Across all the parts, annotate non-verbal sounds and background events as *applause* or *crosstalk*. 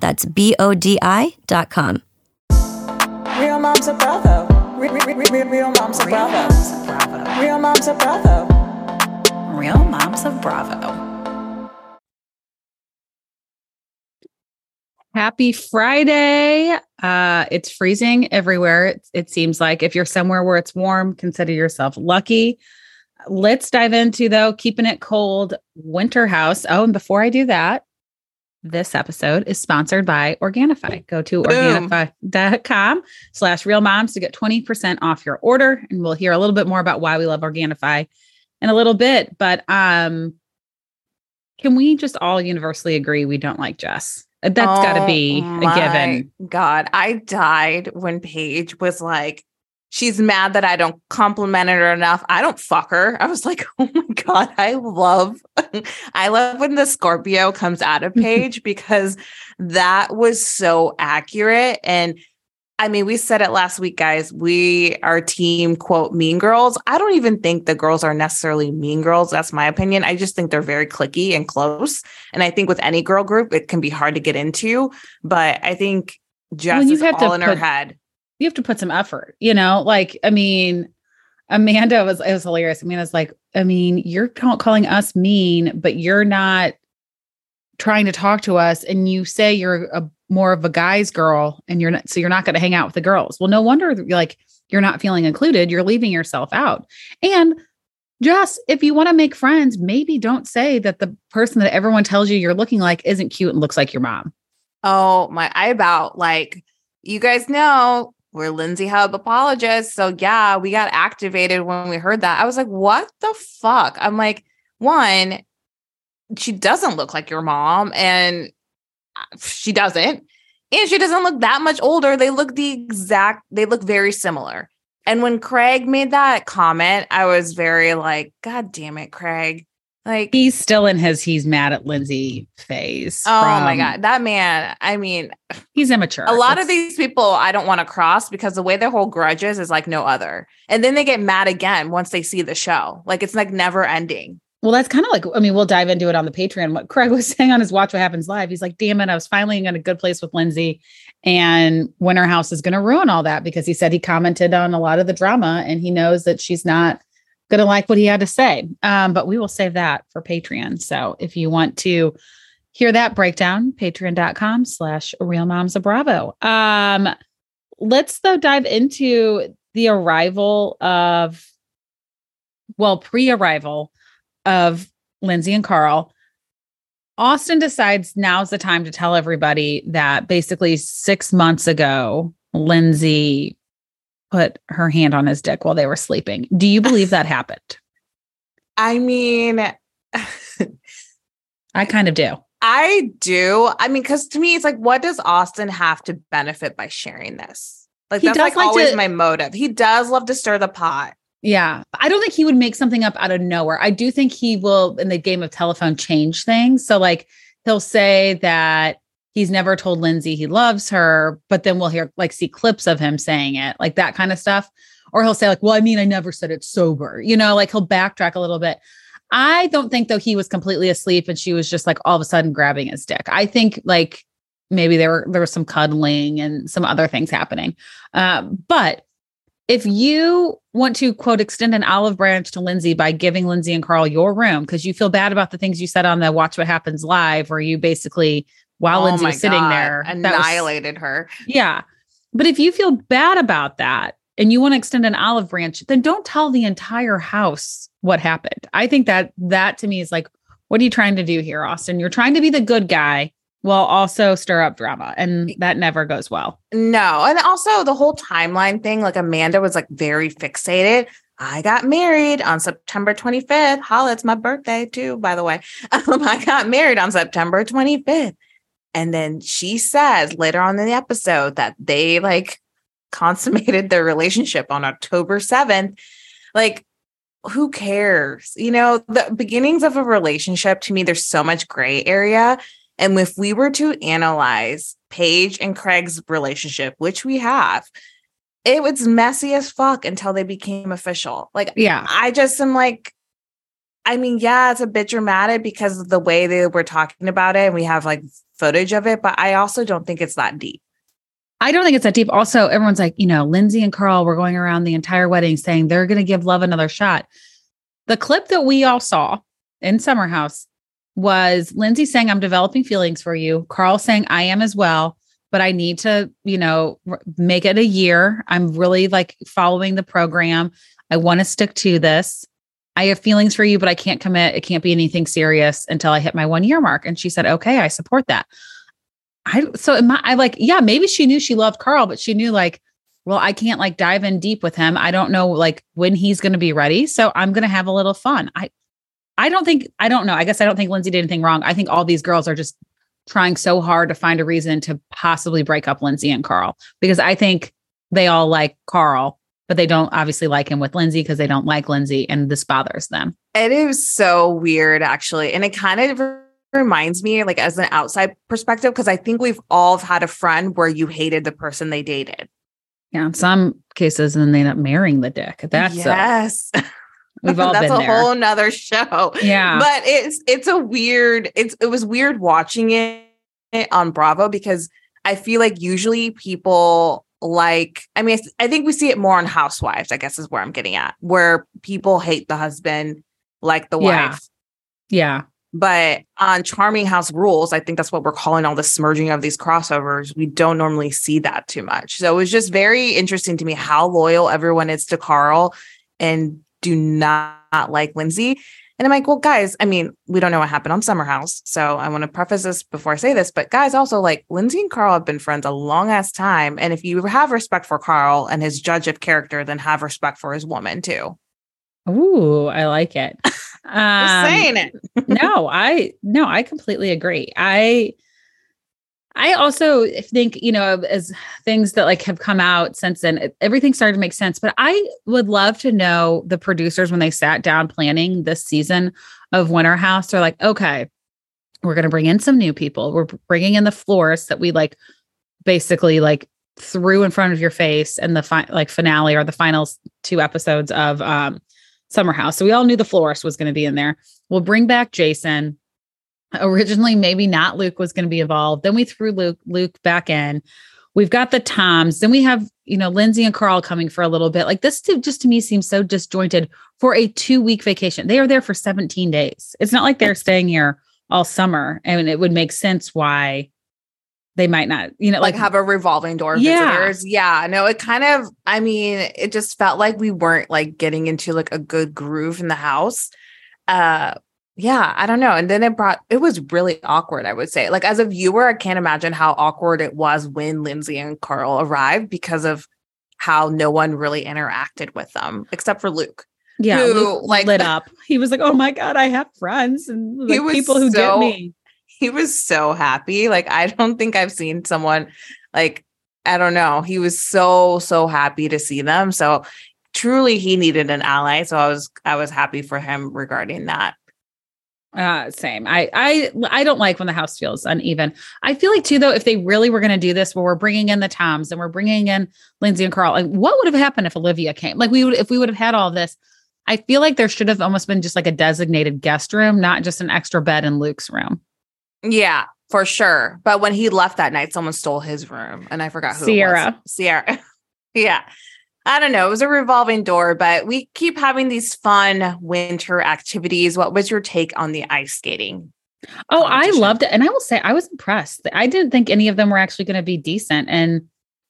That's B O D I.com. Real moms of Bravo. Real, real, real, real moms of Bravo. Real moms of Bravo. Real Moms of Bravo. Happy Friday. Uh, it's freezing everywhere. It, it seems like if you're somewhere where it's warm, consider yourself lucky. Let's dive into, though, keeping it cold winter house. Oh, and before I do that, this episode is sponsored by Organifi. Go to Boom. Organifi.com slash real moms to get 20% off your order. And we'll hear a little bit more about why we love Organifi in a little bit. But um, can we just all universally agree we don't like Jess? That's got to Oh be a given. God, I died when Paige was like, she's mad that I don't compliment her enough. I don't fuck her. I was like, *laughs* oh my God, I love, *laughs* I love when the Scorpio comes out of *laughs* Paige because that was so accurate. And I mean, we said it last week, guys. We are team quote mean girls. I don't even think the girls are necessarily mean girls. That's my opinion. I just think they're very clicky and close. And I think with any girl group, it can be hard to get into. But I think Jess When you is have to all in her head. You have to put some effort, you know? Like, I mean, Amanda was, it was hilarious. Amanda's like, I mean, you're calling us mean, but you're not trying to talk to us. And you say you're a more of a guy's girl and you're not, so you're not going to hang out with the girls. Well, no wonder you're like, you're not feeling included. You're leaving yourself out. And just if you want to make friends, maybe don't say that the person that everyone tells you you're looking like isn't cute and looks like your mom. Oh my, I about like, you guys know we're Lindsay Hub apologists. So yeah, we got activated when we heard that. I was like, what the fuck? I'm like, one, she doesn't look like your mom, and uh, she doesn't. And she doesn't look that much older. They look the exact, they look very similar. And when Craig made that comment, I was very like, God damn it, Craig. Like, He's still in his he's mad at Lindsay phase. oh my God, that man, I mean, He's immature. a lot of these people I don't want to cross because the way their whole grudges is like no other. And then they get mad again once they see the show. Like it's like never ending. Well, that's kind of like, I mean, we'll dive into it on the Patreon. What Craig was *laughs* saying on his Watch What Happens Live, he's like, damn it, I was finally in a good place with Lindsay. And Winter House is going to ruin all that because he said he commented on a lot of the drama and he knows that she's not going to like what he had to say. Um, but we will save that for Patreon. So if you want to hear that breakdown, patreon.com slash real moms of Bravo. Um, let's though dive into the arrival of, well, pre arrival of Lindsay and Carl. Austen decides now's the time to tell everybody that basically six months ago, Lindsay put her hand on his dick while they were sleeping. Do you believe that happened? *laughs* I mean, I kind of do. I do. I mean, because to me, it's like, what does Austen have to benefit by sharing this? Like He that's like, like always to- my motive. He does love to stir the pot. Yeah. I don't think he would make something up out of nowhere. I do think he will, in the game of telephone, change things. So, like, he'll say that he's never told Lindsay he loves her, but then we'll hear, like, see clips of him saying it, like that kind of stuff. Or he'll say, like, well, I mean, I never said it sober. You know, like he'll backtrack a little bit. I don't think, though, he was completely asleep and she was just like all of a sudden grabbing his dick. I think, like, maybe there were there was some cuddling and some other things happening. Uh, but if you want to quote extend an olive branch to Lindsay by giving Lindsay and Carl your room because you feel bad about the things you said on the Watch What Happens live, where you basically while Oh Lindsay sitting God, there that was- annihilated her. yeah. But if you feel bad about that and you want to extend an olive branch, then don't tell the entire house what happened. I think that that to me is like, what are you trying to do here, Austen? You're trying to be the good guy while also stir up drama, and that never goes well. No. And also the whole timeline thing, like Amanda was like very fixated. I got married on September 25th. Holla, it's my birthday too, by the way. Um, *laughs* I got married on September 25th. And then she says later on in the episode that they like *laughs* consummated their relationship on October 7th. Like, who cares? You know, the beginnings of a relationship to me, there's so much gray area. And if we were to analyze Paige and Craig's relationship, which we have, it was messy as fuck until they became official. Like, Yeah. I just am like, I mean, yeah, it's a bit dramatic because of the way they were talking about it, and we have like footage of it, but I also don't think it's that deep. I don't think it's that deep. Also, everyone's like, you know, Lindsay and Carl were going around the entire wedding saying they're going to give love another shot. The clip that we all saw in Summer House was Lindsay saying, I'm developing feelings for you. Carl saying, I am as well, but I need to, you know, r- make it a year. I'm really like following the program. I want to stick to this. I have feelings for you, but I can't commit. It can't be anything serious until I hit my one year mark. And she said, okay, I support that. I so am I, I like, yeah, maybe she knew she loved Carl, but she knew like, well, I can't like dive in deep with him. I don't know like when he's going to be ready. So I'm going to have a little fun. I, I don't think, I don't know. I guess I don't think Lindsay did anything wrong. I think all these girls are just trying so hard to find a reason to possibly break up Lindsay and Carl because I think they all like Carl, but they don't obviously like him with Lindsay because they don't like Lindsay and this bothers them. It is so weird, actually. And it kind of reminds me, like, as an outside perspective, because I think we've all had a friend where you hated the person they dated. Yeah. In some cases, and then they end up marrying the dick. That's yes. *laughs* we've all *laughs* That's been a there. whole nother show. yeah. But it's it's a weird, it's it was weird watching it on Bravo because I feel like usually people like I mean I think we see it more on Housewives, I guess is where I'm getting at, where people hate the husband like the Yeah. wife. yeah. But on Charming House Rules, I think that's what we're calling all the smurging of these crossovers. We don't normally see that too much. So it was just very interesting to me how loyal everyone is to Carl and do not like Lindsay. And I'm like, well, guys, I mean, we don't know what happened on Summer House. So I want to preface this before I say this, but guys, also like Lindsay and Carl have been friends a long ass time. And if you have respect for Carl and his judge of character, then have respect for his woman too. Ooh, I like it. *laughs* Just Um, saying it. no, I no, I completely agree. I I also think, you know, as things that like have come out since then, everything started to make sense. But I would love to know the producers when they sat down planning this season of Winter House. They're like, okay, we're going to bring in some new people. We're bringing in the florists that we like, basically like threw in front of your face and the fi- like finale or the final two episodes of um, Summer House. So we all knew the florist was going to be in there. We'll bring back Jason. Originally, maybe not Luke was going to be involved. Then we threw Luke Luke back in. We've got the Toms. Then we have you know Lindsay and Carl coming for a little bit. Like this, to, just to me seems so disjointed for a two week vacation. They are there for 17 days. It's not like they're staying here all summer, and it would make sense why they might not. You know, like, like, have a revolving door of Yeah. visitors. Yeah, no, it kind of, I mean, it just felt like we weren't like getting into like a good groove in the house. Uh yeah, I don't know. And then it brought it was really awkward, I would say. Like as a viewer, I can't imagine how awkward it was when Lindsay and Carl arrived because of how no one really interacted with them except for Luke. yeah, who, Luke like- lit *laughs* up. He was like, "Oh my god, I have friends and like people who so- get me." He was so happy. Like I don't think I've seen someone like I don't know. He was so so happy to see them. So truly he needed an ally. So I was I was happy for him regarding that. Uh, same. I I I don't like when the house feels uneven. I feel like too though, if they really were going to do this, where we're bringing in the Toms and we're bringing in Lindsay and Carl, like what would have happened if Olivia came? Like we would if we would have had all this. I feel like there should have almost been just like a designated guest room, not just an extra bed in Luke's room. Yeah, for sure. But when he left that night, someone stole his room and I forgot who Sierra. it was. Sierra. *laughs* yeah. I don't know. It was a revolving door, but we keep having these fun winter activities. What was your take on the ice skating? Oh, I loved it, and I will say I was impressed. I didn't think any of them were actually going to be decent, and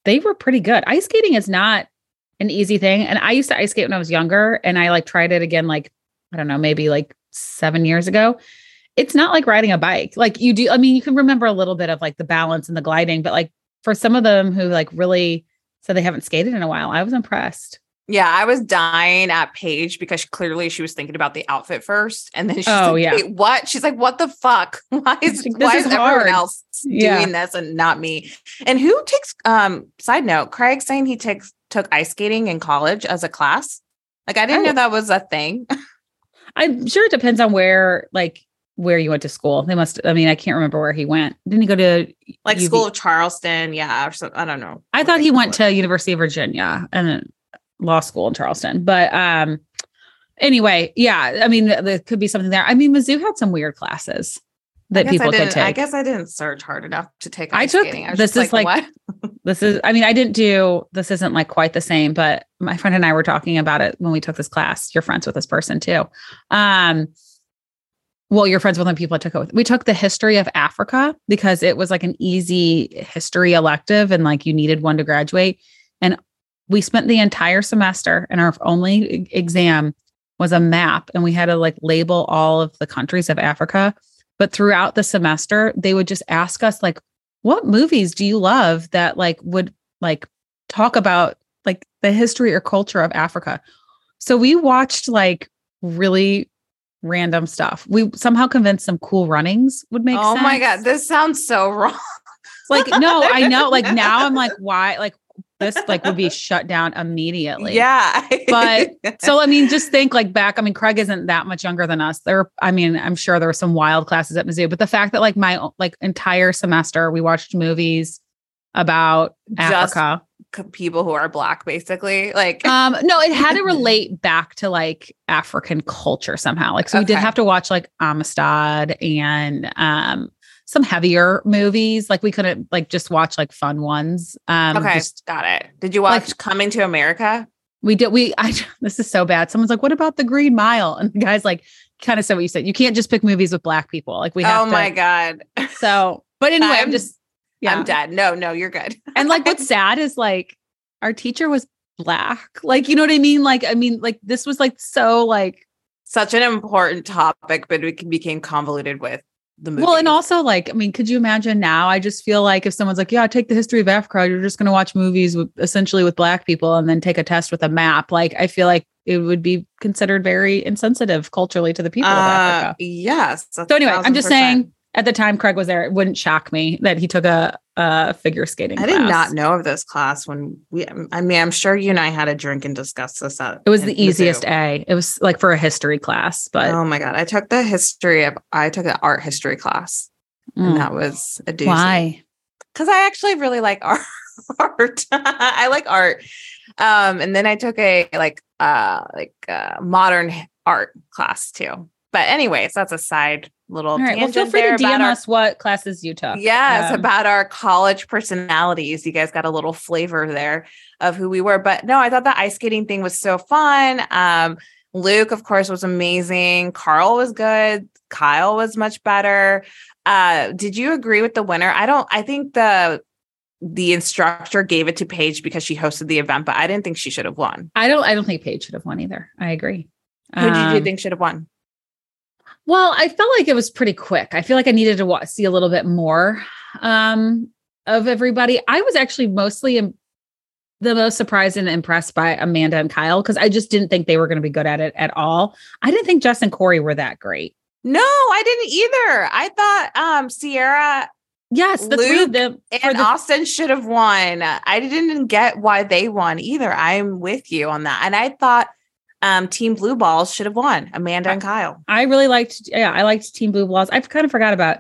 they were pretty good. Ice skating is not an easy thing. And I used to ice skate when I was younger and I like tried it again, like, I don't know, maybe like seven years ago. It's not like riding a bike. Like you do, I mean, you can remember a little bit of like the balance and the gliding, but like for some of them who like really said they haven't skated in a while, I was impressed. Yeah, I was dying at Paige because clearly she was thinking about the outfit first, and then she's Oh, like, yeah. What? She's like, "What the fuck? *laughs* Why is like, "This why is is, everyone hard." else Yeah. doing this and not me?" And who takes? Um, side note: Craig saying he takes took ice skating in college as a class. Like, I didn't Oh. know that was a thing. *laughs* I'm sure it depends on where, like, where you went to school. They must, I mean, I can't remember where he went. Didn't he go to, like UV School of Charleston, yeah, or so, I don't know. I thought he went to University of Virginia and then law school in Charleston. But um anyway, yeah, I mean, there could be something there. I mean, Mizzou had some weird classes that people could take. I guess I didn't search hard enough to take. I took-. I this is like- what? *laughs* this is i mean i didn't do this isn't like quite the same but my friend and i were talking about it when we took this class you're friends with this person too um well you're friends with the people i took it with. We took the history of africa because it was like an easy history elective and like you needed one to graduate. And we spent the entire semester and our only exam was a map and we had to like label all of the countries of africa. But throughout the semester they would just ask us like what movies do you love that like would like talk about like the history or culture of Africa? So we watched like really random stuff. We somehow convinced some cool runnings would make oh sense. my god, this sounds so wrong. like no, I *laughs* know. Like now I'm like, why like this like would be shut down immediately. yeah, But- *laughs* So I mean, just think like back. I mean, Craig isn't that much younger than us. There, I mean, I'm sure there were some wild classes at Mizzou, but the fact that like my like entire semester we watched movies about Just- Africa. People who are black, basically. Like, *laughs* Um, no, it had to *laughs* relate back to like African culture somehow. Like, so we did have to watch like Amistad and um some heavier movies. Like we couldn't like just watch like fun ones. Um okay, just- got it. Did you watch like- Coming to America? we did we *laughs* I this is so bad. Someone's like, what about the Green Mile? And the guy's like, kind of said what you said. You can't just pick movies with black people. Like we have Oh to my god, so but anyway, I'm, I'm- just yeah. I'm dead. No, no, you're good. *laughs* and like what's sad is like our teacher was black. Like, you know what I mean? Like, I mean, like this was like so like Such an important topic, but it became convoluted with the movie. Well, and also like, I mean, could you imagine now? I just feel like if someone's like, "Yeah, take the history of Africa," you're just going to watch movies with essentially with black people and then take a test with a map. Like, I feel like it would be considered very insensitive culturally to the people of uh, Africa. yes. So anyway, I'm just 1000%. saying. At the time Craig was there, it wouldn't shock me that he took a, a figure skating. I did not know of this class when we. I mean, I'm sure you and I had a drink and discussed this. At, It was the easiest. A. It was like for a history class, but oh my god, I took the history of. I took an art history class, mm, and that was a doozy. why? because I actually really like art. *laughs* art. I like art. Um, and then I took a like uh like uh modern art class too. But anyways, that's a side little All right. Well, feel free to DM our- us what classes you took. Yes, Um, about our college personalities. You guys got a little flavor there of who we were. But no, I thought the ice skating thing was so fun. Um, Luke, of course, was amazing. Carl was good. Kyle was much better. Uh, did you agree with the winner? I don't, I think the the instructor gave it to Paige because she hosted the event, but I didn't think she should have won. I don't. I don't think Paige should have won either. I agree. Who did you Um, think should have won? Well, I felt like it was pretty quick. I feel like I needed to see a little bit more um, of everybody. I was actually mostly im- the most surprised and impressed by Amanda and Kyle because I just didn't think they were going to be good at it at all. I didn't think Jess and Corey were that great. No, I didn't either. I thought um Sierra Yes, the three of them. and the- Austen should have won. I didn't get why they won either. I'm with you on that. And I thought um, Team Blue Balls should have won. Amanda and Kyle. I really liked. Yeah, I liked Team Blue Balls. I've kind of forgot about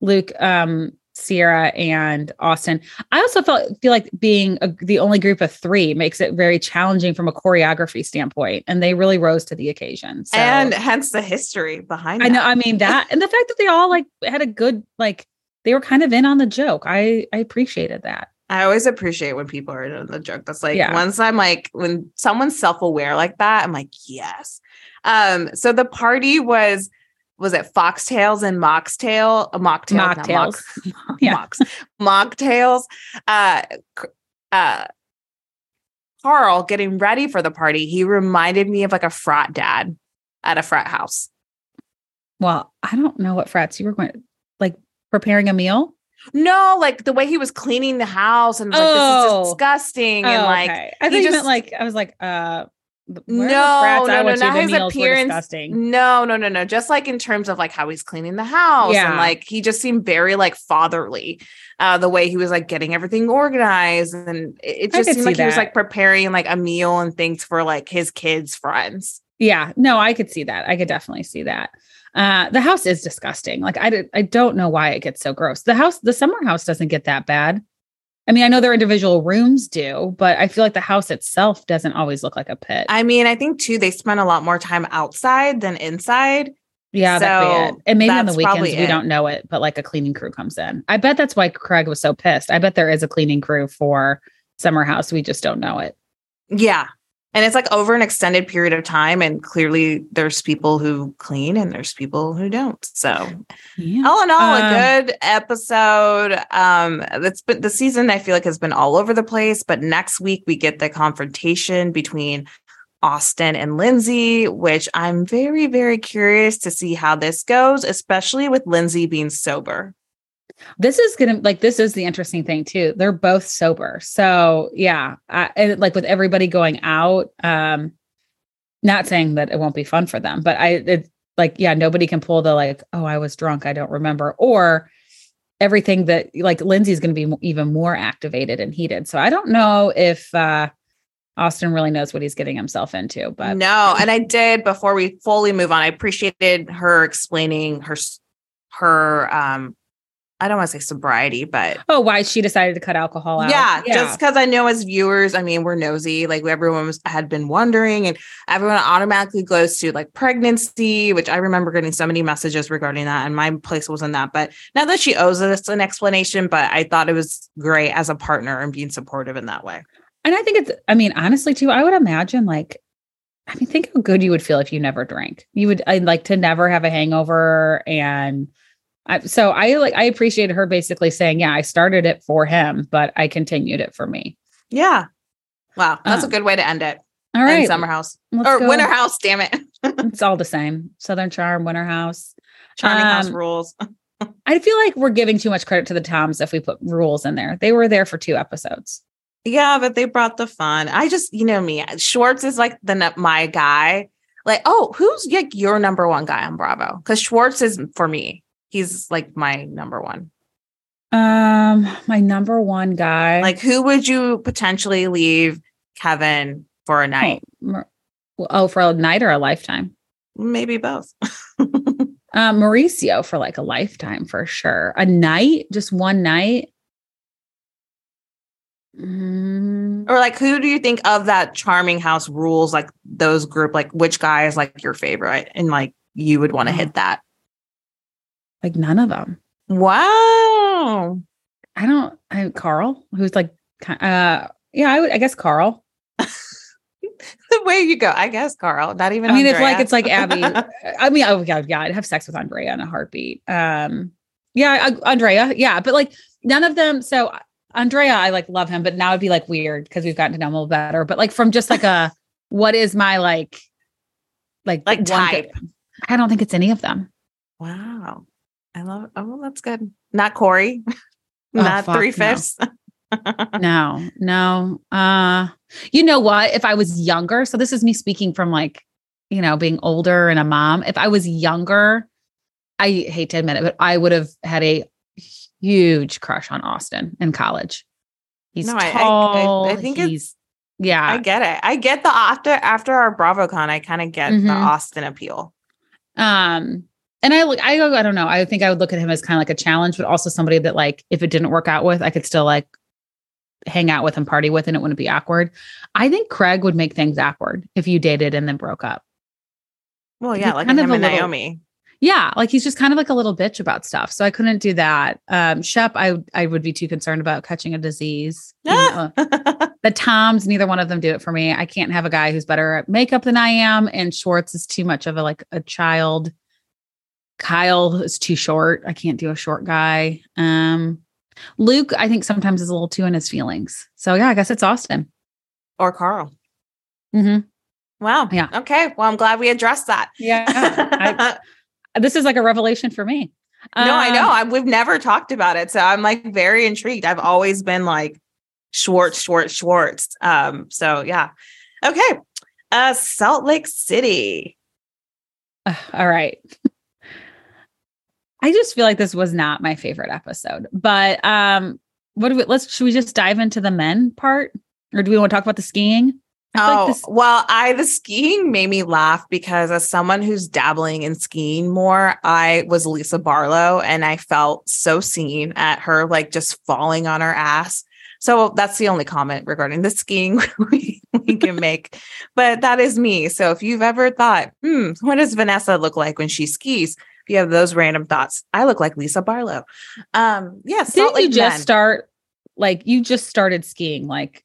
Luke, um, Sierra, and Austen. I also felt feel like being a, the only group of three makes it very challenging from a choreography standpoint, and they really rose to the occasion. So, and hence the history behind it. I know. I mean that, and the fact that they all like had a good like they were kind of in on the joke. I I appreciated that. I always appreciate when people are in the joke. That's like Yeah. once I'm like when someone's self-aware like that, I'm like, yes. Um, so the party was was it foxtails and moxtail? Uh, mocktails, not Mocktails. mock- *laughs* Yeah. mocks, mocktails. Uh, uh Carl getting ready for the party, he reminded me of like a frat dad at a frat house. Well, I don't know what frats you were going like preparing a meal. No, like the way he was cleaning the house and was like, this Oh. is disgusting. and Oh, like okay. I he just- meant like I was like, uh, No, no, I no, not his appearance. No, no, no, no. Just like in terms of like how he's cleaning the house. Yeah. And like he just seemed very like fatherly. Uh, the way he was like getting everything organized. And it, it just seemed see like he was like preparing like a meal and things for like his kids' friends. Yeah, no, I could see that. I could definitely see that. Uh, the house is disgusting. Like I, I don't know why it gets so gross. The house, the summer house doesn't get that bad. I mean, I know their individual rooms do, but I feel like the house itself doesn't always look like a pit. I mean, I think too, they spent a lot more time outside than inside. yeah, so it. And maybe on the weekends we it. don't know it, but like a cleaning crew comes in. I bet that's why Craig was so pissed. I bet there is a cleaning crew for summer house. We just don't know it. Yeah. And it's like over an extended period of time. And clearly there's people who clean and there's people who don't. So Yeah. all in all, Um, a good episode. Um, that's been the season I feel like has been all over the place. But next week we get the confrontation between Austen and Lindsay, which I'm very, very curious to see how this goes, especially with Lindsay being sober. This is gonna like this is the interesting thing too they're both sober so yeah I, like with everybody going out um not saying that it won't be fun for them but i it's like yeah nobody can pull the like oh i was drunk i don't remember or everything that like lindsay's going to be even more activated and heated so i don't know if uh austen really knows what he's getting himself into but no, and I did before we fully move on. I appreciated her explaining her her um I don't want to say sobriety, but oh why she decided to cut alcohol out yeah, just because I know as viewers, I mean, we're nosy. Like everyone was had been wondering, and everyone automatically goes to like pregnancy, which I remember getting so many messages regarding that, and my place wasn't that. But now that she owes us an explanation, but I thought it was great as a partner and being supportive in that way. And I think it's, I mean, honestly, too, I would imagine like, I mean, think how good you would feel if you never drank. You would, I'd like to never have a hangover. And so I like, I appreciated her basically saying, yeah, I started it for him, but I continued it for me. Yeah. Wow, that's a Um, good way to end it. All And summer house let's or go. winter house. Damn it, *laughs* It's all the same. Southern Charm, Winter House. charming house Um, rules. *laughs* I feel like we're giving too much credit to the Toms if we put rules in there. They were there for two episodes. Yeah, but they brought the fun. I just, you know me, Schwartz is like the my guy. Like, oh, who's like your number one guy on Bravo? Because Schwartz is for me. He's like my number one. Um, my number one guy, Like, who would you potentially leave Kevin for a night? oh, oh, for a night or a lifetime. Maybe both. *laughs* Uh, Mauricio for like a lifetime for sure. A night, just one night. Mm, or like, who do you think of that charming house rules? Like those group, like which guy is like your favorite, and like you would want to Oh. hit that. Like none of them. Wow. I don't. I Carl, who's like, uh, yeah, I would. I guess Carl. *laughs* The way you go, I guess, Carl. Not even. I mean, it's like it's like Abby. *laughs* I mean, oh yeah, yeah, I'd have sex with Andrea in a heartbeat. Um, yeah, I- Andrea, yeah, but like none of them. So Andrea, I like love him, but now it'd be like weird because we've gotten to know him a little better. But like from just like a, what is my like, like Like type. good- I don't think it's any of them. Wow. I love Oh, well, that's good. Not Corey. Oh, Not fuck three no. fifths. *laughs* no, no. Uh, you know what? If I was younger, so this is me speaking from like, you know, being older and a mom. If I was younger, I hate to admit it, but I would have had a huge crush on Austen in college. He's No, I- I- I- tall. I think he's yeah. I get it. I get the after after our BravoCon, I kind of get the Mhm. Austen appeal. Um, and I look, I I don't know. I think I would look at him as kind of like a challenge, but also somebody that like if it didn't work out with, I could still like hang out with and party with, and it wouldn't be awkward. I think Craig would make things awkward if you dated and then broke up. Well, He's yeah, like kind him of a and little- Naomie. Yeah, like he's just kind of like a little bitch about stuff. So I couldn't do that. Um, Shep, I I would be too concerned about catching a disease. *laughs* The Toms, neither one of them do it for me. I can't have a guy who's better at makeup than I am, and Schwartz is too much of a like a child. Kyle is too short. I can't do a short guy. Um, Luke, I think sometimes is a little too in his feelings. So yeah, I guess it's Austen. Or Carl. Mm-hmm. Wow. Yeah. Okay. Well, I'm glad we addressed that. Yeah. I- *laughs* this is like a revelation for me. no, I Um, know. I, we've never talked about it. So I'm like very intrigued. I've always been like Schwartz, Schwartz, Schwartz. Um, so yeah. Okay. Uh Salt Lake City. Ugh, all right. I just feel like this was not my favorite episode. But um what do we let's should we just dive into the men part? Or do we want to talk about the skiing? Oh, like well, I the skiing made me laugh because as someone who's dabbling in skiing more, I was Lisa Barlow and I felt so seen at her like just falling on her ass. So that's the only comment regarding the skiing *laughs* we, we can *laughs* make. But that is me. So if you've ever thought, hmm, what does Vanessa look like when she skis? You have those random thoughts, I look like Lisa Barlow. Um, yeah, Salt Didn't you just men. start like you just started skiing like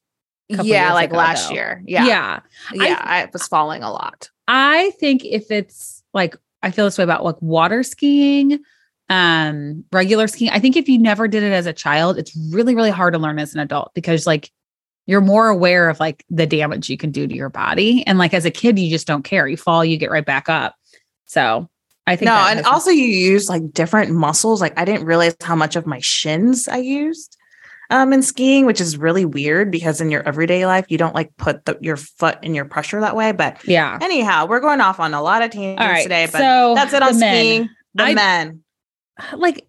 a couple yeah, like ago, last though. year. Yeah. yeah. Yeah. I was falling a lot. I think if it's like I feel this way about like water skiing, um, regular skiing. I think if you never did it as a child, it's really, really hard to learn as an adult because like you're more aware of like the damage you can do to your body. And like as a kid, you just don't care. You fall, you get right back up. So I think no, and also you use like different muscles. Like I didn't realize how much of my shins I used um in skiing, which is really weird because in your everyday life you don't like put the, your foot in your pressure that way. But yeah. anyhow, we're going off on a lot of tangents All right. today. But so that's it on men. skiing. The I- men. like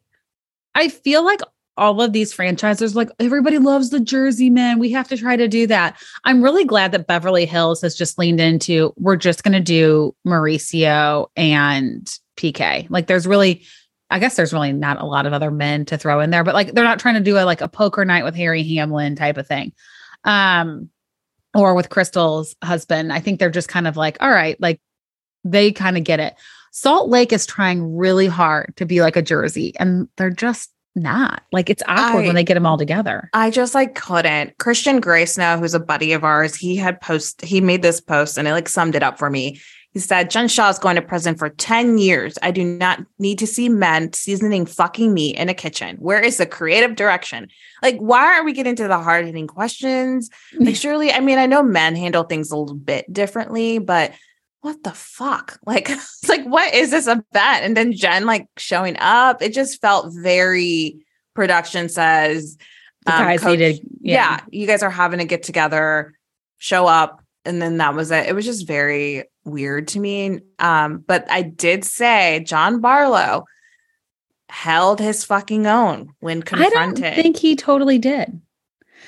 I feel like all of these franchises, like everybody loves the Jersey men. We have to try to do that. I'm really glad that Beverly Hills has just leaned into we're just going to do Mauricio and PK. Like there's really, I guess there's really not a lot of other men to throw in there, but like they're not trying to do a like a poker night with Harry Hamlin type of thing. Um, or with Crystal's husband. I think they're just kind of like, all right, like they kind of get it. Salt Lake is trying really hard to be like a Jersey, and they're just not. Like it's awkward I- when they get them all together. I just like couldn't. Christian Grace now, who's a buddy of ours, he had post he made this post and it like summed it up for me. He said, Jen Shah is going to prison for 10 years. I do not need to see men seasoning fucking meat in a kitchen. Where is the creative direction? Like, why are we getting to the hard hitting questions? Like, *laughs* surely, I mean, I know men handle things a little bit differently, but what the fuck? *laughs* Like, it's like, what is this event? And then Jen like showing up, it just felt very production says, um, guys Coach- needed, yeah. you guys are having to get together, show up, and then that was it. It was just very weird to me. Um, but I did say John Barlow held his fucking own when I confronted. don't think he totally did.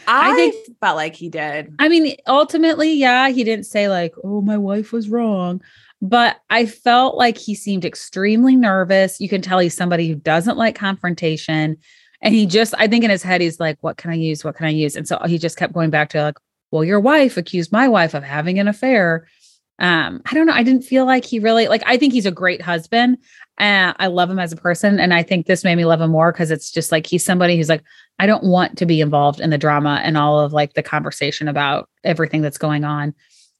I, I think felt like he did. I mean, ultimately, yeah, he didn't say like, "Oh, my wife was wrong," but I felt like he seemed extremely nervous. You can tell he's somebody who doesn't like confrontation, and he just, I think, in his head, he's like, "What can I use? What can I use?" And so he just kept going back to like, "Well, your wife accused my wife of having an affair." Um, I don't know. I didn't feel like he really like. I think he's a great husband. Uh, I love him as a person, and I think this made me love him more because it's just like he's somebody who's like, I don't want to be involved in the drama and all of like the conversation about everything that's going on.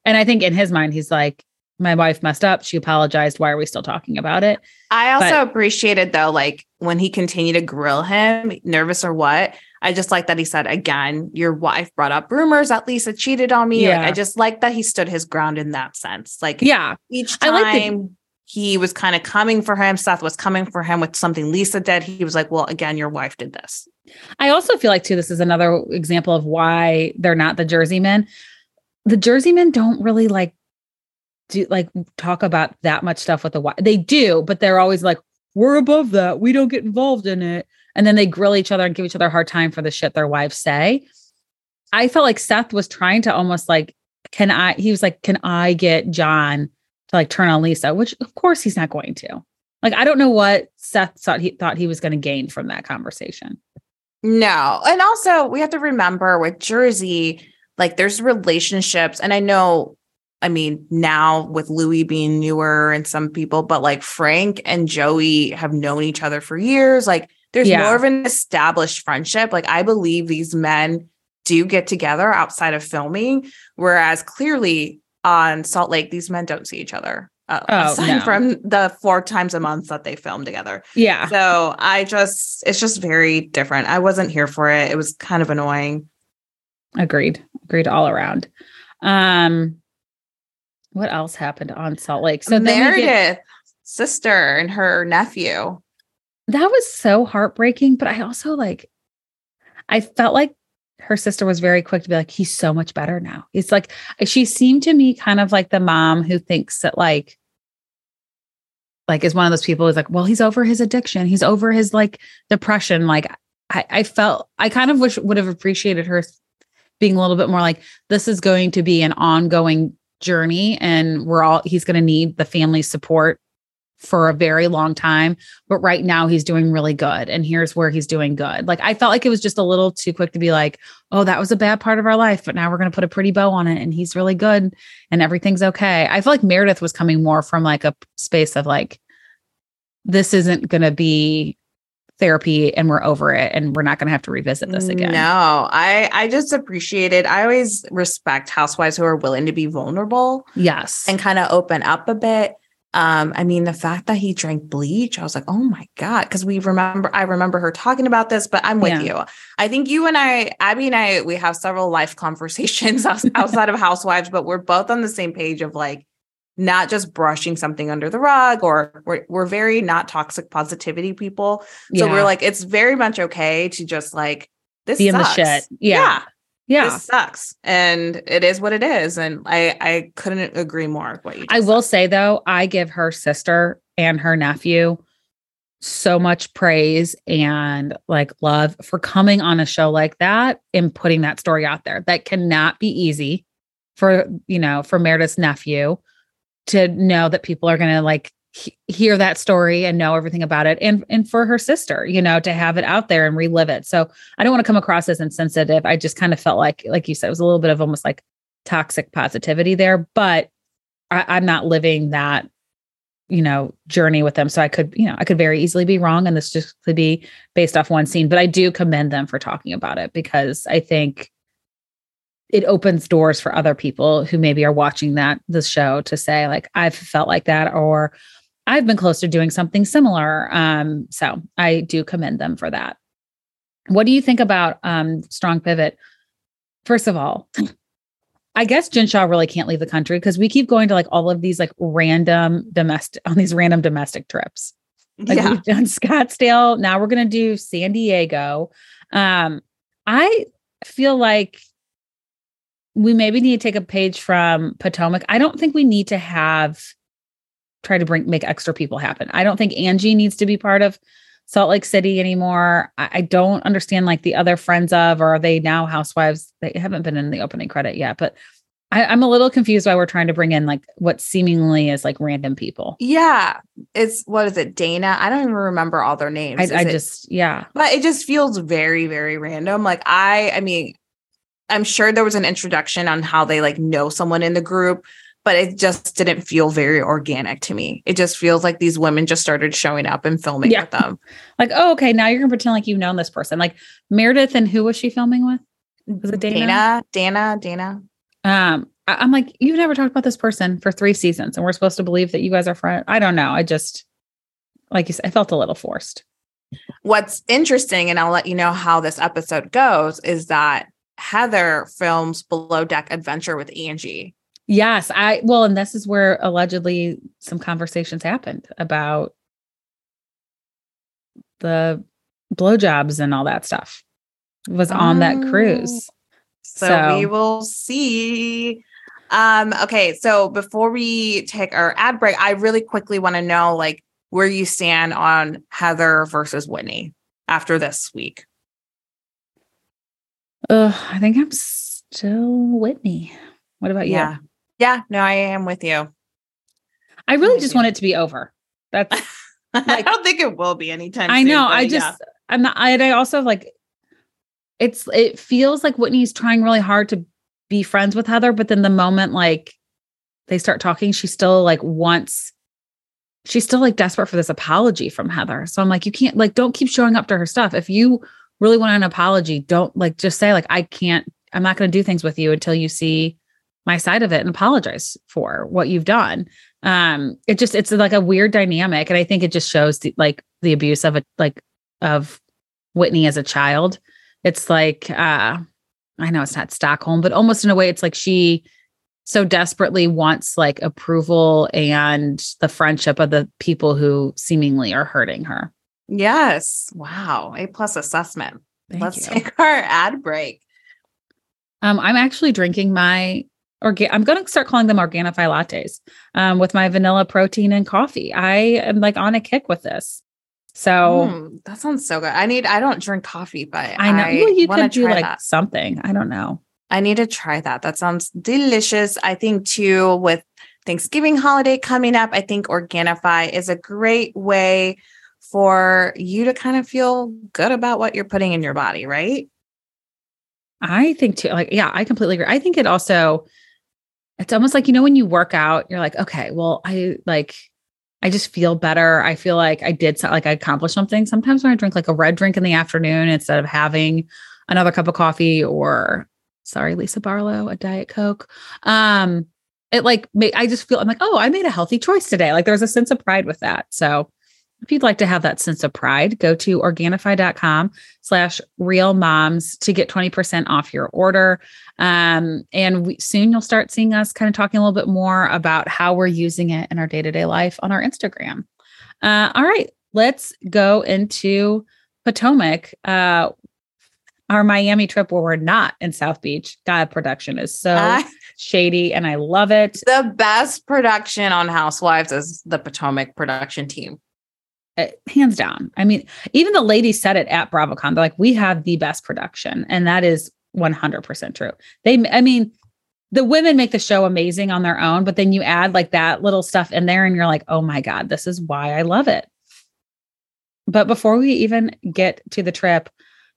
And I think in his mind, he's like, my wife messed up. She apologized. Why are we still talking about it? I also But- appreciated though, like when he continued to grill him, nervous or what. I just like that he said again, your wife brought up rumors that Lisa cheated on me. Like, I just like that he stood his ground in that sense. Like Yeah. each time like that- he was kind of coming for him, Seth was coming for him with something Lisa did. He was like, Well, again, your wife did this. I also feel like, too, this is another example of why they're not the Jersey men. The Jersey men don't really like do like talk about that much stuff with the wife. They do, but they're always like, we're above that. We don't get involved in it. And then they grill each other and give each other a hard time for the shit their wives say. I felt like Seth was trying to almost like, can I, he was like, can I get John to like turn on Lisa? Which of course he's not going to. Like, I don't know what Seth thought he thought he was going to gain from that conversation. No. And also, we have to remember with Jersey, like there's relationships. And I know, I mean, now with Louis being newer and some people, but like Frank and Joey have known each other for years. Like there's Yeah. more of an established friendship. Like I believe these men do get together outside of filming, whereas clearly on Salt Lake, these men don't see each other uh, Oh, *laughs* aside no. from the four times a month that they film together. Yeah. So I just, it's just very different. I wasn't here for it. It was kind of annoying. Agreed. Agreed all around. Um what else happened on Salt Lake? So we get- sister, and her nephew. that was so heartbreaking, but I also like I felt like her sister was very quick to be like, he's so much better now. It's like she seemed to me kind of like the mom who thinks that like like is one of those people who's like, well, he's over his addiction. He's over his like depression. Like I, I felt I kind of wish would have appreciated her being a little bit more like, this is going to be an ongoing journey and we're all he's gonna need the family support for a very long time but right now he's doing really good and here's where he's doing good. Like i felt like it was just a little too quick to be like oh that was a bad part of our life but now we're going to put a pretty bow on it and he's really good and everything's okay. I feel like meredith was coming more from like a space of like this isn't going to be therapy and we're over it and we're not going to have to revisit this again No, I I just appreciated. I always respect housewives who are willing to be vulnerable yes and kind of open up a bit. Um, I mean, the fact that he drank bleach, I was like, oh my God. Cause we remember, I remember her talking about this, but I'm with Yeah. you. I think you and I, Abby and I, we have several life *laughs* conversations outside of housewives, but we're both on the same page of like, not just brushing something under the rug or we're, we're very not toxic positivity people. So Yeah. we're like, it's very much okay to just like, this be in the shit yeah yeah, This sucks. And it is what it is. And I, I couldn't agree more with what you I will say though, I give her sister and her nephew so much praise and like love for coming on a show like that and putting that story out there. That cannot be easy for, you know, for Meredith's nephew to know that people are going to like he- hear that story and know everything about it and and for her sister, you know, to have it out there and relive it. So, I don't want to come across as insensitive. I just kind of felt like like you said it was a little bit of almost like toxic positivity there, but I, I'm not living that, you know, journey with them. So I could, you know, I could very easily be wrong. And this just could be based off one scene. But I do commend them for talking about it because I think it opens doors for other people who maybe are watching that the show to say, like, I've felt like that or I've been close to doing something similar. Um, so I do commend them for that. What do you think about um strong pivot? First of all, I guess Jen Shah really can't leave the country because we keep going to like all of these like random domestic on these random domestic trips. Like yeah. we've done Scottsdale. Now we're gonna do San Diego. Um, I feel like we maybe need to take a page from Potomac. I don't think we need to have try to bring make extra people happen. I don't think Angie needs to be part of Salt Lake City anymore. I, I don't understand like the other friends of, or are they now housewives? They haven't been in the opening credit yet, but I, I'm a little confused why we're trying to bring in like what seemingly is like random people. Yeah. It's what is it, Dana? I don't even remember all their names. I, I just yeah. but it just feels very, very random. Like I, I mean, I'm sure there was an introduction on how they like know someone in the group, but it just didn't feel very organic to me. It just feels like these women just started showing up and filming Yeah. with them. Like, oh, okay, now you're gonna pretend like you've known this person. Like Meredith and who was she filming with? Was it Dana? Dana, Dana, Dana. Um, I- I'm like, you've never talked about this person for three seasons, and we're supposed to believe that you guys are friends. I don't know. I just like you said, I felt a little forced. What's interesting, and I'll let you know how this episode goes, is that Heather films Below Deck Adventure with Angie. Yes, I well, and this is where allegedly some conversations happened about the blowjobs and all that stuff. Was on that cruise. So, So- we will see. Um, okay, so before we take our ad break, I really quickly want to know like where you stand on Heather versus Whitney after this week. Ugh, I think I'm still Whitney. What about you? Yeah. Yeah, no, I am with you. I really just want it to be over. That's *laughs* I don't think it will be anytime I soon, know. I yeah. just I'm not I, I also like it's it feels like Whitney's trying really hard to be friends with Heather, but then the moment like they start talking, she still like wants she's still like desperate for this apology from Heather. So I'm like, you can't like don't keep showing up to her stuff. If you really want an apology, don't like just say like I can't, I'm not gonna do things with you until you see my side of it and apologize for what you've done. Um, it just it's like a weird dynamic, and I think it just shows the, like the abuse of a like of Whitney as a child. It's like uh, I know it's not Stockholm, but almost in a way, it's like she so desperately wants like approval and the friendship of the people who seemingly are hurting her. Yes. Wow. A plus assessment. Thank Let's *laughs* you. take our ad break. Um, I'm actually drinking my orga- I'm going to start calling them Organifi lattes um, with my vanilla protein and coffee. I am like on a kick with this. So Mm, that sounds so good. I need, I don't drink coffee, but I know well, you could do try like that. something. I don't know. I need to try that. That sounds delicious. I think too with Thanksgiving holiday coming up, I think Organifi is a great way for you to kind of feel good about what you're putting in your body, right? I think too, like, yeah, I completely agree. I think it also, it's almost like, you know, when you work out, you're like, okay, well, I like, I just feel better. I feel like I did, like, I accomplished something. Sometimes when I drink like a red drink in the afternoon instead of having another cup of coffee or, sorry, Lisa Barlow, a Diet Coke, um, it like, I just feel, I'm like, oh, I made a healthy choice today. Like, there's a sense of pride with that. So, if you'd like to have that sense of pride, go to organifi.com slash real moms to get 20% off your order. Um, and we, soon you'll start seeing us kind of talking a little bit more about how we're using it in our day to day life on our Instagram. Uh, all right, let's go into Potomac. Uh, our Miami trip where we're not in South Beach. God, production is so I- shady and I love it. the best production on Housewives is the Potomac production team. Uh, hands down. I mean, even the ladies said it at BravoCon. They're like, we have the best production. And that is 100% true. They, I mean, the women make the show amazing on their own, but then you add like that little stuff in there and you're like, oh my God, this is why I love it. But before we even get to the trip,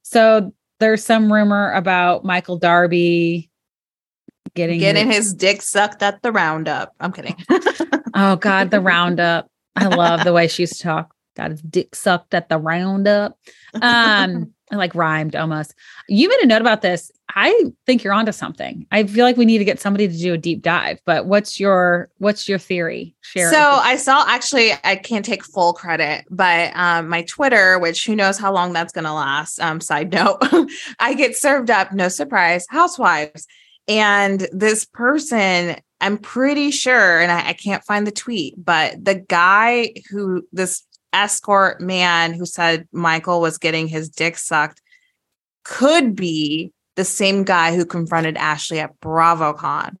so there's some rumor about Michael Darby getting, Getting his dick sucked at the roundup. I'm kidding. *laughs* Oh God, the roundup. I love the way she used to talk. Got his dick sucked at the roundup. Um, *laughs* I like rhymed almost. You made a note about this. I think you're onto something. I feel like we need to get somebody to do a deep dive. But what's your what's your theory? Share. So. I saw actually I can't take full credit, but um my Twitter, which who knows how long that's gonna last. Um, side *laughs* note, I get served up, no surprise, housewives. And this person, I'm pretty sure, and I, I can't find the tweet, but the guy who this escort man who said Michael was getting his dick sucked could be the same guy who confronted Ashley at BravoCon.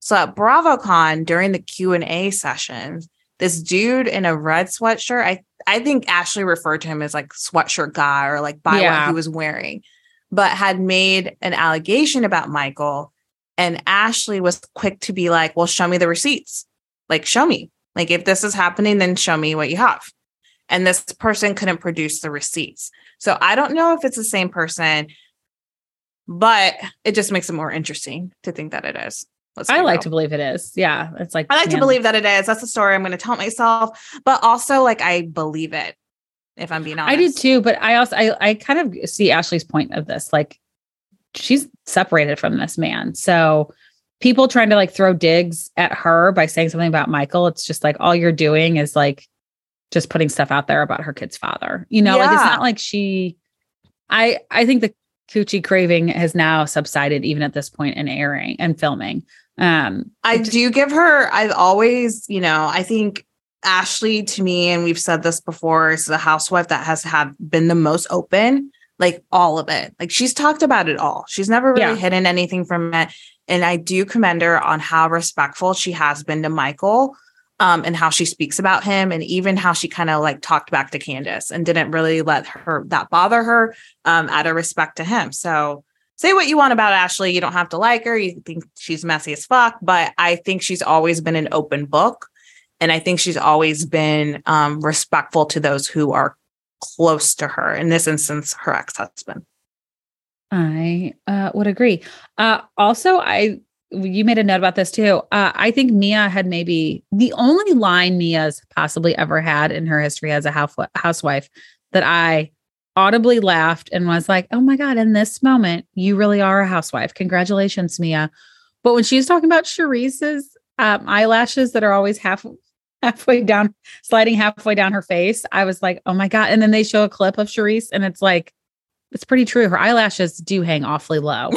So at BravoCon during the Q&A sessions, this dude in a red sweatshirt, I I think Ashley referred to him as like sweatshirt guy or like by Yeah. what he was wearing, but had made an allegation about Michael and Ashley was quick to be like, "Well, show me the receipts. Like show me. Like if this is happening then show me what you have." And this person couldn't produce the receipts. So I don't know if it's the same person, but it just makes it more interesting to think that it is. Let's I like real. to believe it is. Yeah, it's like I like to believe that it is. That's the story I'm going to tell myself, but also like I believe it. If I'm being honest, I do too, but I also I I kind of see Ashley's point of this. Like she's separated from this man. So people trying to like throw digs at her by saying something about Michael, it's just like all you're doing is like just putting stuff out there about her kid's father. You know, like it's not like she I I think the coochie craving has now subsided even at this point in airing and filming. Um I do give her. I've always, you know, I think Ashley to me, and we've said this before, is the housewife that has had been the most open, like all of it. Like she's talked about it all. She's never really Yeah. hidden anything from it. And I do commend her on how respectful she has been to Michael. Um, and how she speaks about him, and even how she kind of like talked back to Candiace and didn't really let her that bother her um, out of respect to him. So, say what you want about Ashley. You don't have to like her. You think she's messy as fuck, but I think she's always been an open book. And I think she's always been um, respectful to those who are close to her. In this instance, her ex husband. I uh, would agree. Uh, also, I you made a note about this too. Uh, I think Mia had maybe the only line Mia's possibly ever had in her history as a housewife that I audibly laughed and was like, "Oh my god!" In this moment, you really are a housewife. Congratulations, Mia. But when she was talking about Charrisse's um, eyelashes that are always half *laughs* halfway down, sliding halfway down her face, I was like, oh my God. And then they show a clip of Charrisse and it's like, it's pretty true. Her eyelashes do hang awfully low. *laughs*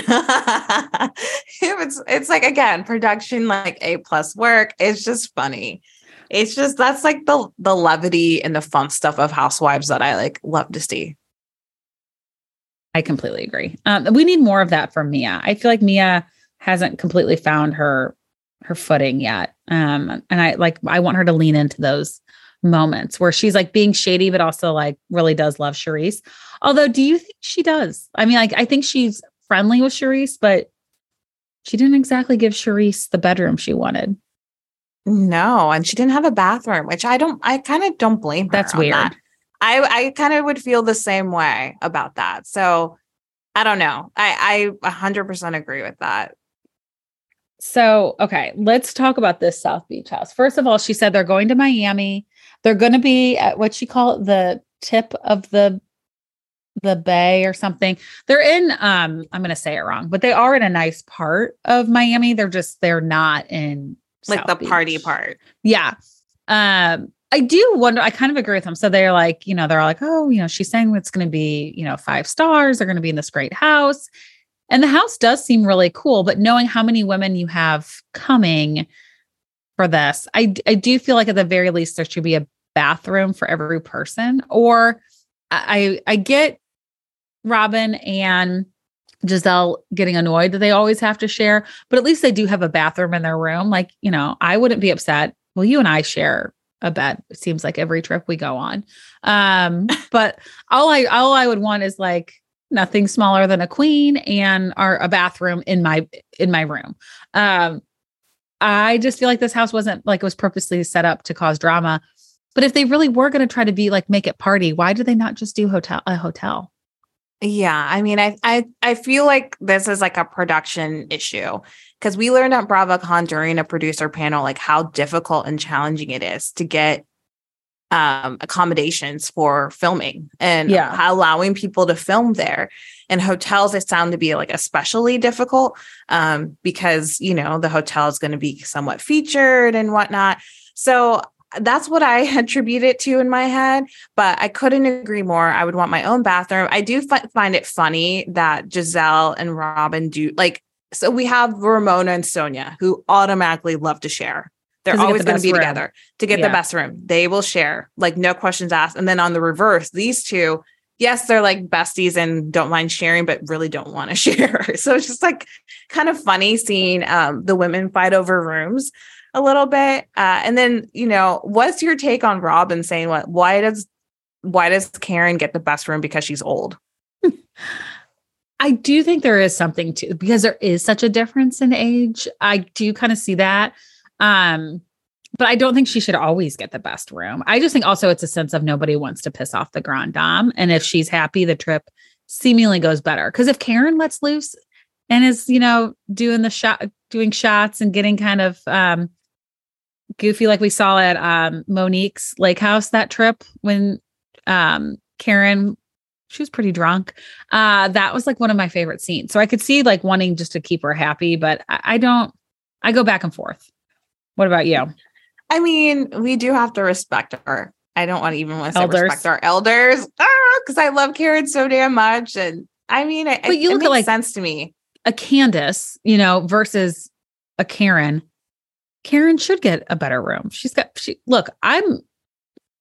it's it's like again, production like A plus work. It's just funny. It's just that's like the the levity and the fun stuff of housewives that I like love to see. I completely agree. Um, we need more of that from Mia. I feel like Mia hasn't completely found her her footing yet. Um, and I like I want her to lean into those moments where she's like being shady, but also like really does love Charrisse. Although, do you think she does? I mean, like I think she's friendly with Charrisse, but she didn't exactly give Charrisse the bedroom she wanted. No, and she didn't have a bathroom, which I don't. I kind of don't blame her. That's weird. That. I I kind of would feel the same way about that. So I don't know. I I 100% agree with that. So, okay, let's talk about this South Beach house. First of all, she said they're going to Miami. They're going to be at what you call it, the tip of the the bay or something. They're in um I'm going to say it wrong, but they are in a nice part of Miami. They're just they're not in like South the Beach. party part. Yeah. Um I do wonder, I kind of agree with them. So they're like, you know, they're all like, oh, you know, she's saying it's going to be, you know, five stars. They're going to be in this great house. And the house does seem really cool, but knowing how many women you have coming for this, I, I do feel like at the very least there should be a bathroom for every person. Or I I get Robyn and Gizelle getting annoyed that they always have to share, but at least they do have a bathroom in their room. Like, you know, I wouldn't be upset. Well, you and I share a bed. It seems like every trip we go on. Um, *laughs* but all I all I would want is like nothing smaller than a queen and our a bathroom in my in my room. Um, I just feel like this house wasn't like it was purposely set up to cause drama. But if they really were going to try to be like make it party, why did they not just do hotel a hotel? Yeah, I mean, I I I feel like this is like a production issue because we learned at BravoCon during a producer panel like how difficult and challenging it is to get um, accommodations for filming and yeah. allowing people to film there. And hotels, it sound to be like especially difficult um, because, you know, the hotel is going to be somewhat featured and whatnot. So that's what I *laughs* attribute it to in my head, but I couldn't agree more. I would want my own bathroom. I do f- find it funny that Gizelle and Robyn do like, so we have Ramona and Sonja who automatically love to share. They're always the going to be room. together to get yeah. the best room. They will share, like no questions asked. And then on the reverse, these two, yes, they're like besties and don't mind sharing, but really don't want to *laughs* share. So it's just like kind of funny seeing um, the women fight over rooms a little bit. Uh, and then, you know, what's your take on Robyn saying what? Why does why does Karen get the best room because she's old? I do think there is something to because there is such a difference in age. I do kind of see that. Um, but I don't think she should always get the best room. I just think also it's a sense of nobody wants to piss off the grand dame. And if she's happy, the trip seemingly goes better. Because if Karen lets loose and is, you know, doing the shot, doing shots and getting kind of um, goofy like we saw at um, Monique's lake house that trip when um, Karen she was pretty drunk. Uh, that was like one of my favorite scenes. So I could see like wanting just to keep her happy, but I, I don't I go back and forth. What about you? I mean, we do have to respect our. I don't want to even want to say respect our elders because ah, I love Karen so damn much. And I mean, it, but you it look makes at like sense to me. A Candiace, you know, versus a Karen. Karen should get a better room. She's got she look, I'm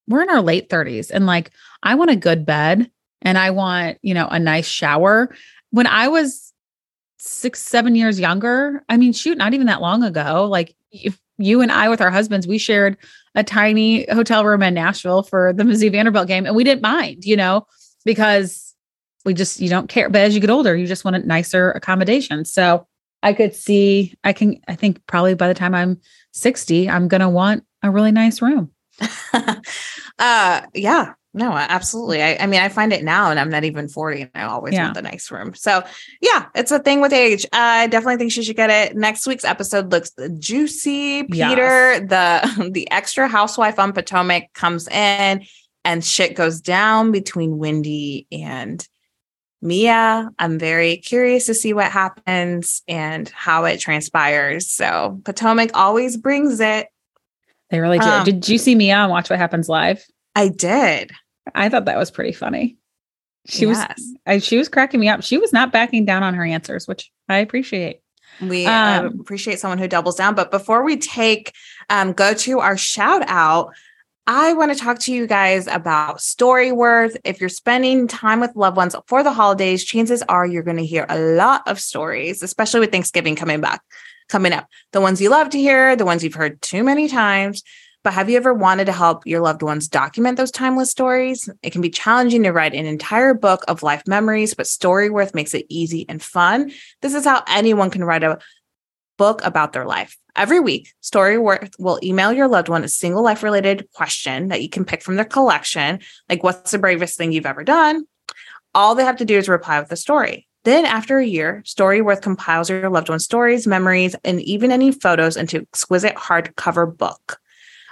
we're in our late 30s and like I want a good bed and I want, you know, a nice shower. When I was six, seven years younger, I mean, shoot, not even that long ago, like if you and I with our husbands, we shared a tiny hotel room in Nashville for the Mizzou Vanderbilt game and we didn't mind, you know, because we just you don't care. But as you get older, you just want a nicer accommodation. So I could see, I can, I think probably by the time I'm 60, I'm to want a really nice room. *laughs* uh, yeah, no, absolutely. I, I, mean, I find it now, and I'm not even 40, and I always yeah. want the nice room. So, yeah, it's a thing with age. I definitely think she should get it. Next week's episode looks juicy. Peter, yes. the *laughs* the extra housewife on Potomac, comes in, and shit goes down between Wendy and Mia. I'm very curious to see what happens and how it transpires. So Potomac always brings it. They really do. Um, Did you see Mia on Watch What Happens Live? I did. I thought that was pretty funny. She Yes. was I, she was cracking me up. She was not backing down on her answers, which I appreciate. We uh, Um, appreciate someone who doubles down. But before we take um, go to our shout out, I want to talk to you guys about Storyworth. If you're spending time with loved ones for the holidays, chances are you're going to hear a lot of stories, especially with Thanksgiving coming back, coming up. The ones you love to hear, the ones you've heard too many times. But have you ever wanted to help your loved ones document those timeless stories? It can be challenging to write an entire book of life memories, but Storyworth makes it easy and fun. This is how anyone can write a book about their life. Every week, Storyworth will email your loved one a single life related question that you can pick from their collection, like what's the bravest thing you've ever done? All they have to do is reply with a story. Then, after a year, Storyworth compiles your loved one's stories, memories, and even any photos into exquisite hardcover book.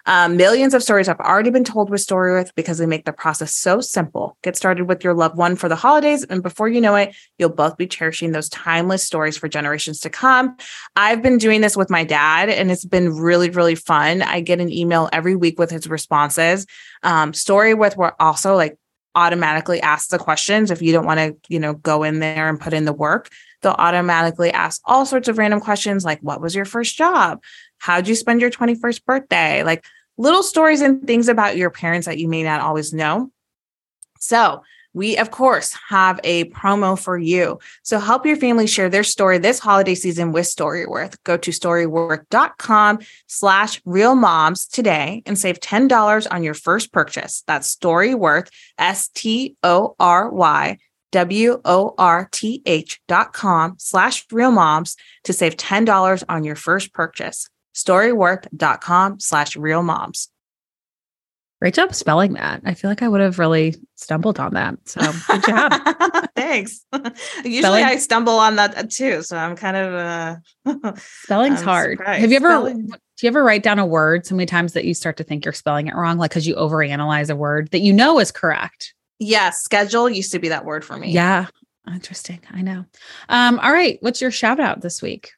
Um, millions of stories have already been told with Storyworth because they make the process so simple. Get started with your loved one for the holidays, and before you know it, you'll both be cherishing those timeless stories for generations to come. I've been doing this with my dad, and it's been really, really fun. I get an email every week with his responses. Um, Storyworth will also like automatically ask the questions if you don't want to, you know, go in there and put in the work. They'll automatically ask all sorts of random questions like, "What was your first job? How'd you spend your 21st birthday?" Like little stories and things about your parents that you may not always know. So, we of course have a promo for you. So help your family share their story this holiday season with Storyworth. Go to storyworth.com slash real moms today and save $10 on your first purchase. That's Storyworth, S-T-O-R-Y W-O-R-T-H dot com slash real moms to save $10 on your first purchase. Storyworth.com slash real moms. Great job spelling that. I feel like I would have really stumbled on that. So good job. *laughs* Thanks. Usually Spelling- I stumble on that too. So I'm kind of uh *laughs* Spelling's I'm hard. surprised. Have you ever Spelling- do you ever write down a word so many times that you start to think you're spelling it wrong? Like because you overanalyze a word that you know is correct. yeah, schedule used to be that word for me. Yeah. Interesting. I know. Um, all right. What's your shout out this week?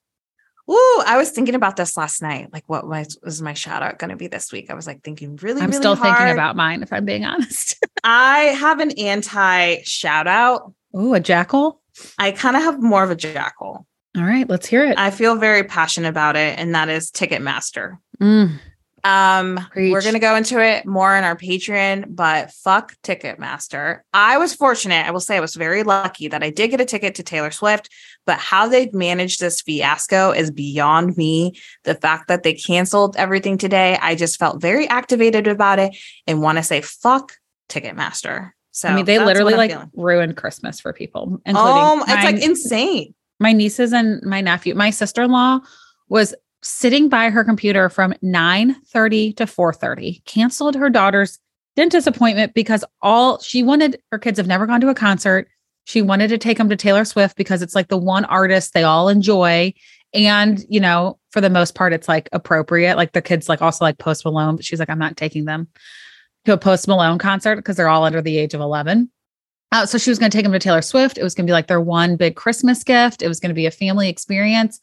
Ooh, I was thinking about this last night. Like, what was, was my shout out going to be this week? I was like thinking really, I'm really still thinking about mine, if I'm being *laughs* honest. I have an anti shout out. oh, a jackhole. I kind of have more of a jackhole. All right, let's hear it. I feel very passionate about it, and that is Ticketmaster. Mm, Um, we're gonna go into it more in our Patreon, but fuck Ticketmaster. I was fortunate, I will say I was very lucky that I did get a ticket to Taylor Swift, but how they've managed this fiasco is beyond me. The fact that they canceled everything today, I just felt very activated about it and want to say fuck Ticketmaster. So I mean, they literally like feeling. ruined Christmas for people, including Oh, it's my- like insane. my nieces and my nephew. My sister-in-law was sitting by her computer from 9:30 to 4:30, canceled her daughter's dentist appointment because all she wanted her kids have never gone to a concert. She wanted to take them to Taylor Swift because it's like the one artist they all enjoy. And, you know, for the most part, it's like appropriate. Like the kids like also like Post Malone, but she's like, I'm not taking them to a Post Malone concert because they're all under the age of 11. Uh, so she was going to take them to Taylor Swift. It was going to be like their one big Christmas gift. It was going to be a family experience.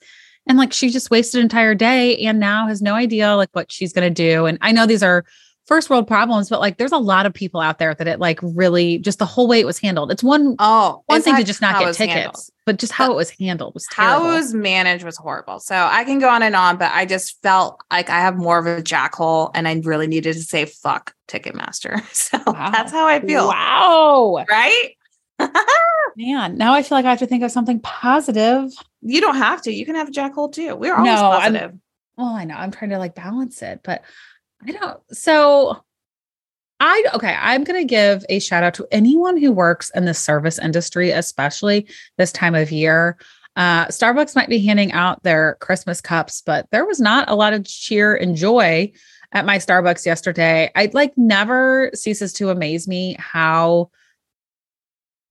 And like she just wasted an entire day and now has no idea like what she's going to do. And I know these are first world problems, but like there's a lot of people out there that it like really just the whole way it was handled. It's one Oh, one thing to just not get tickets, handled. but just how it was handled was how it was managed was horrible. So I can go on and on, but I just felt like I have more of a jackhole and I really needed to say fuck Ticketmaster. *laughs* So Wow. that's how I feel. Wow. Right? *laughs* Man, now I feel like I have to think of something positive. you don't have to. You can have a jackhole too. We're always No, I'm- positive. Well, I know I'm trying to like balance it, but I don't. So I, okay, I'm going to give a shout out to anyone who works in the service industry, especially this time of year. Uh, Starbucks might be handing out their Christmas cups, but there was not a lot of cheer and joy at my Starbucks yesterday. I like never ceases to amaze me how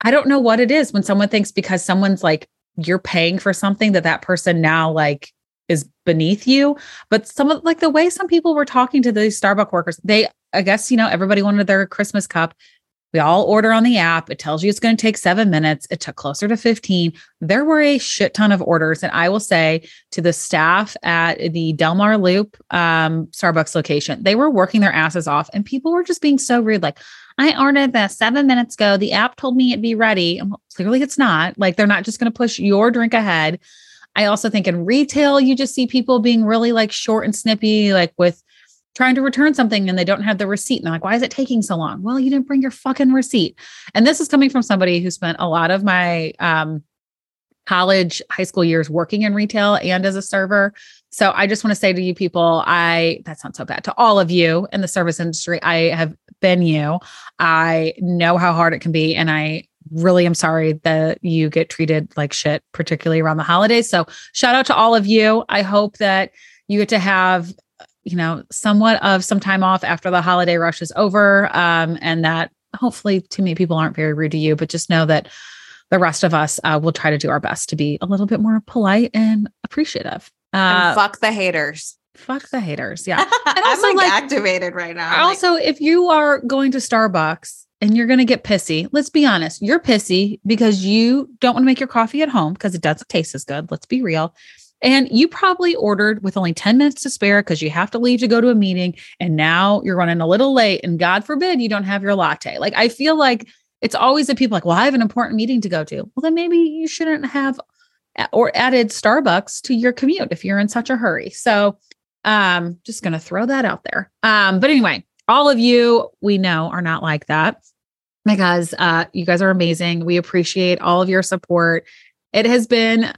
I don't know what it is when someone thinks because someone's like you're paying for something that that person now like is beneath you. But some of like the way some people were talking to these Starbucks workers, they I guess you know everybody wanted their Christmas cup. We all order on the app. It tells you it's going to take seven minutes. It took closer to 15. There were a shit ton of orders. And I will say to the staff at the Delmar Loop um, Starbucks location, they were working their asses off and people were just being so rude. Like, I ordered this seven minutes ago. The app told me it'd be ready. Well, clearly, it's not. Like, they're not just going to push your drink ahead. I also think in retail, you just see people being really like short and snippy, like with trying to return something and they don't have the receipt. And they're like, why is it taking so long? Well, you didn't bring your fucking receipt. And this is coming from somebody who spent a lot of my um, college, high school years working in retail and as a server. So I just want to say to you people, I that's not so bad. To all of you in the service industry, I have been you. I know how hard it can be. And I really am sorry that you get treated like shit, particularly around the holidays. So shout out to all of you. I hope that you get to have you know somewhat of some time off after the holiday rush is over um, and that hopefully too many people aren't very rude to you but just know that the rest of us uh, will try to do our best to be a little bit more polite and appreciative uh, and fuck the haters fuck the haters yeah *laughs* and also I'm like, like activated right now also like- if you are going to starbucks and you're going to get pissy. Let's be honest. You're pissy because you don't want to make your coffee at home because it doesn't taste as good. Let's be real. And you probably ordered with only 10 minutes to spare because you have to leave to go to a meeting. And now you're running a little late. And God forbid you don't have your latte. Like, I feel like it's always the people like, well, I have an important meeting to go to. Well, then maybe you shouldn't have or added Starbucks to your commute if you're in such a hurry. So, um, just going to throw that out there. Um, but anyway, all of you we know are not like that because uh, you guys are amazing. We appreciate all of your support. It has been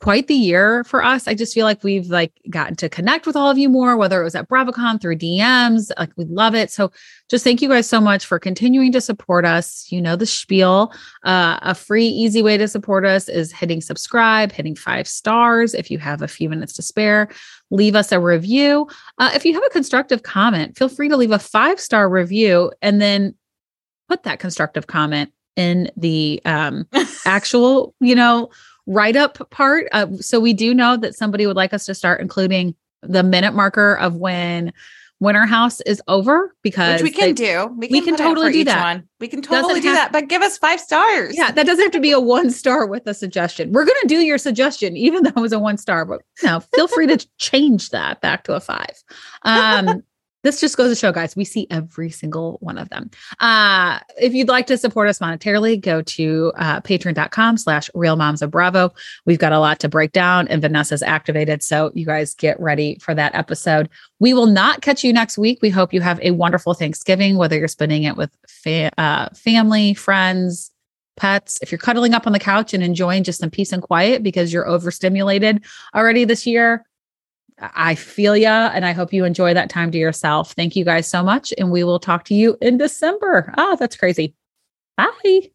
quite the year for us. I just feel like we've like gotten to connect with all of you more, whether it was at BravoCon through DMs. Like we love it. So just thank you guys so much for continuing to support us. You know the spiel. Uh, a free, easy way to support us is hitting subscribe, hitting five stars if you have a few minutes to spare. Leave us a review. Uh, if you have a constructive comment, feel free to leave a five star review and then put that constructive comment in the um, *laughs* actual, you know, write up part. Uh, so we do know that somebody would like us to start including the minute marker of when Winter House is over because Which we can they, do. We can, we can totally do that. One. We can totally do have, that, but give us five stars. Yeah, that doesn't have to be a one star with a suggestion. We're going to do your suggestion, even though it was a one star, but you know, feel free to *laughs* change that back to a five. Um, this just goes to show, guys, we see every single one of them. Uh, if you'd like to support us monetarily, go to uh, patreon.com slash real moms of Bravo. We've got a lot to break down and Vanessa's activated. So you guys get ready for that episode. We will not catch you next week. We hope you have a wonderful Thanksgiving, whether you're spending it with fa- uh, family, friends, pets. If you're cuddling up on the couch and enjoying just some peace and quiet because you're overstimulated already this year, I feel ya, and I hope you enjoy that time to yourself. Thank you guys so much, and we will talk to you in December. Oh, that's crazy. Bye.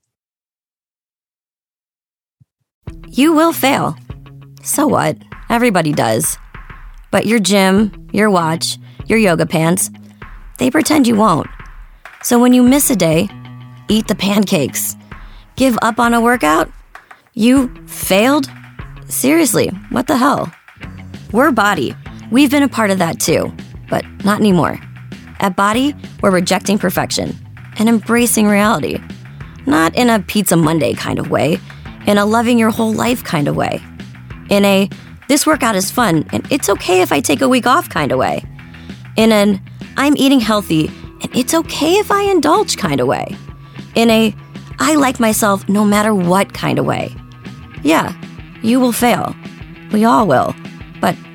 You will fail. So what? Everybody does. But your gym, your watch, your yoga pants, they pretend you won't. So when you miss a day, eat the pancakes. Give up on a workout? You failed? Seriously, what the hell? We're BODi. We've been a part of that too, but not anymore. At BODi, we're rejecting perfection and embracing reality. Not in a Pizza Monday kind of way, in a loving your whole life kind of way. In a this workout is fun and it's okay if I take a week off kind of way. In an I'm eating healthy and it's okay if I indulge kind of way. In a I like myself no matter what kind of way. Yeah, you will fail. We all will.